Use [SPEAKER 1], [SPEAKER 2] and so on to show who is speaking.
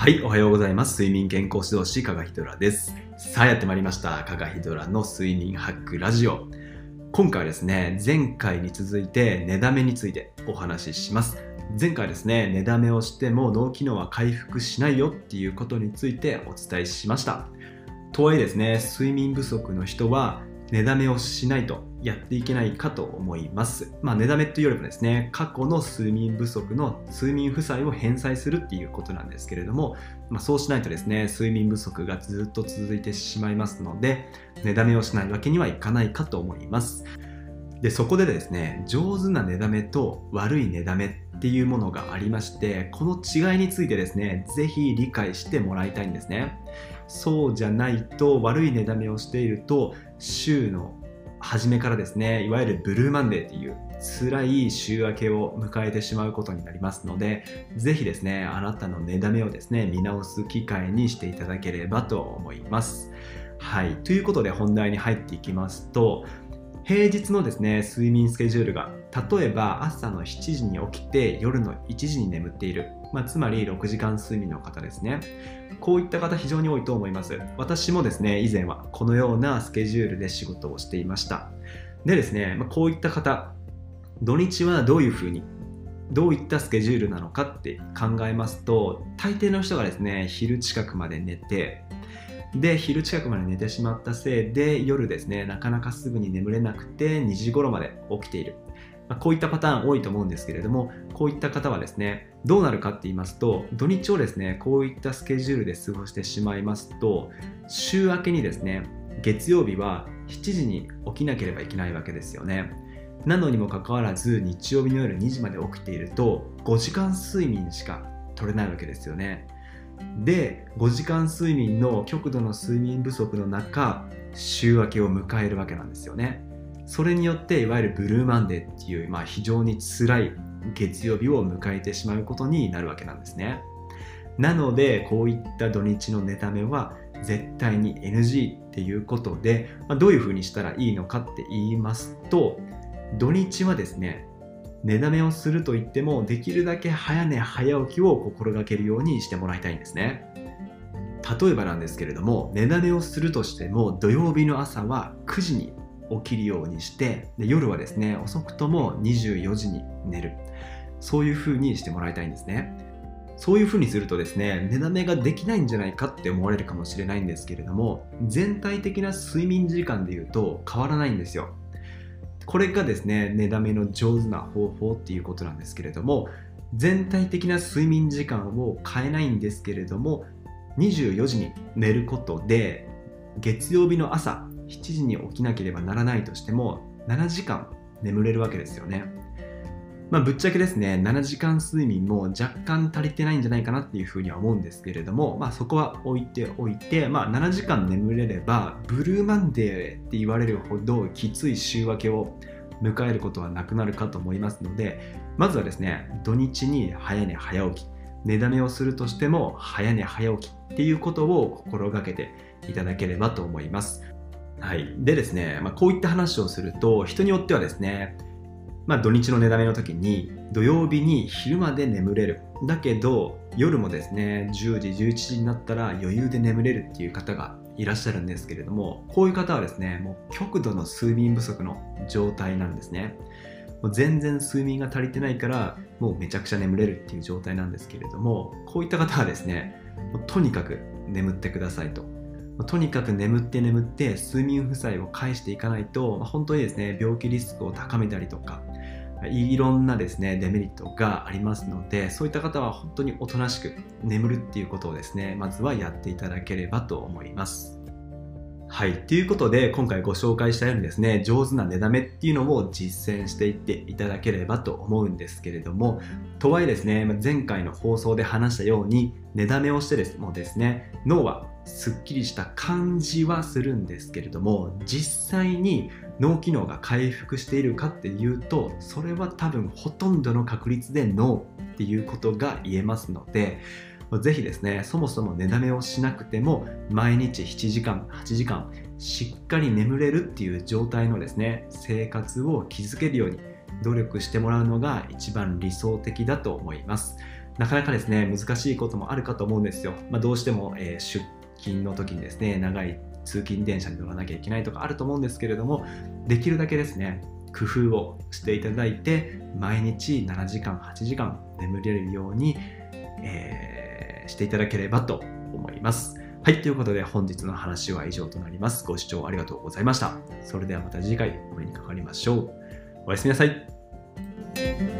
[SPEAKER 1] はい、おはようございます。睡眠健康指導士、加賀ヒドラです。さあ、やってまいりました。加賀ヒドラの睡眠ハックラジオ。今回はですね、前回に続いて寝だめについてお話しします。前回ですね、寝だめをしても脳機能は回復しないよっていうことについてお伝えしました。とはいえですね、睡眠不足の人は寝だめをしないとやっていけないかと思います。まあ、寝だめというよりもですね、過去の睡眠不足の睡眠負債を返済するっていうことなんですけれども、まあ、そうしないとですね、睡眠不足がずっと続いてしまいますので、寝だめをしないわけにはいかないかと思います。で、そこでですね、上手な寝だめと悪い寝だめっていうものがありまして、この違いについてですね、ぜひ理解してもらいたいんですね。そうじゃないと悪い値だめをしていると週の初めからですね、いわゆるブルーマンデーっていう辛い週明けを迎えてしまうことになりますので、ぜひですね、あなたの値だめをですね、見直す機会にしていただければと思います。はい。ということで本題に入っていきますと、平日のですね、睡眠スケジュールが、例えば朝の7時に起きて夜の1時に眠っている。まあ、つまり6時間睡眠の方ですね。こういった方非常に多いと思います。私もですね、以前はこのようなスケジュールで仕事をしていました。でですね、まあ、こういった方、土日はどういうふうに、どういったスケジュールなのかって考えますと、大抵の人がですね、昼近くまで寝て、で、昼近くまで寝てしまったせいで、夜ですね、なかなかすぐに眠れなくて、2時頃まで起きている。まあ、こういったパターン多いと思うんですけれども、こういった方はですね、どうなるかって言いますと、土日をですね、こういったスケジュールで過ごしてしまいますと、週明けにですね、月曜日は7時に起きなければいけないわけですよね。なのにもかかわらず、日曜日の夜2時まで起きていると、5時間睡眠しか取れないわけですよね。で、5時間睡眠の極度の睡眠不足の中、週明けを迎えるわけなんですよね。それによっていわゆるブルーマンデーっていう、まあ、非常に辛い月曜日を迎えてしまうことになるわけなんですねなのでこういった土日の寝ためは絶対に NG っていうことで、まあ、どういうふうにしたらいいのかって言いますと土日はですね寝だめをすると言ってもできるだけ早寝早起きを心がけるようにしてもらいたいんですね。例えばなんですけれども寝だめをするとしても土曜日の朝は9時に起きるようにしてで夜はですね遅くとも24時に寝る。そういう風にしてもらいたいんですね。そういう風にするとですね寝だめができないんじゃないかって思われるかもしれないんですけれども全体的な睡眠時間でいうと変わらないんですよ。これがですね寝だめの上手な方法っていうことなんですけれども全体的な睡眠時間を変えないんですけれども24時に寝ることで月曜日の朝7時に起きなければならないとしても7時間眠れるわけですよね。まあ、ぶっちゃけですね、7時間睡眠も若干足りてないんじゃないかなっていうふうには思うんですけれども、まあ、そこは置いておいて、まあ、7時間眠れれば、ブルーマンデーって言われるほどきつい週明けを迎えることはなくなるかと思いますので、まずはですね、土日に早寝早起き、寝だめをするとしても早寝早起きっていうことを心がけていただければと思います。はい。でですね、まあ、こういった話をすると、人によってはですね、まあ、土日の寝だめの時に、土曜日に昼まで眠れる。だけど、夜もですね、10時、11時になったら余裕で眠れるっていう方がいらっしゃるんですけれども、こういう方はですね、もう極度の睡眠不足の状態なんですね。もう全然睡眠が足りてないから、もうめちゃくちゃ眠れるっていう状態なんですけれども、こういった方はですね、もうとにかく眠ってくださいと。とにかく眠って眠って睡眠負債を返していかないと、ま本当にですね、病気リスクを高めたりとか、いろんなですね、デメリットがありますので、そういった方は本当におとなしく眠るっていうことをですね、まずはやっていただければと思います。はい。ということで、今回ご紹介したようにですね、上手な寝だめっていうのを実践していっていただければと思うんですけれども、とはいえですね、前回の放送で話したように、寝だめをしてですもですね、脳はすっきりした感じはするんですけれども、実際に脳機能が回復しているかっていうと、それは多分ほとんどの確率でノーっていうことが言えますので、ぜひですね、そもそも寝だめをしなくても、毎日7時間、8時間、しっかり眠れるっていう状態のですね、生活を築けるように努力してもらうのが一番理想的だと思います。なかなかですね難しいこともあるかと思うんですよ、まあ、どうしても、えー、出勤の時にですね長い通勤電車に乗らなきゃいけないとかあると思うんですけれどもできるだけですね工夫をしていただいて毎日7時間8時間眠れるように、えー、していただければと思いますはい、ということで本日の話は以上となります。ご視聴ありがとうございました。それではまた次回お目にかかりましょう。おやすみなさい。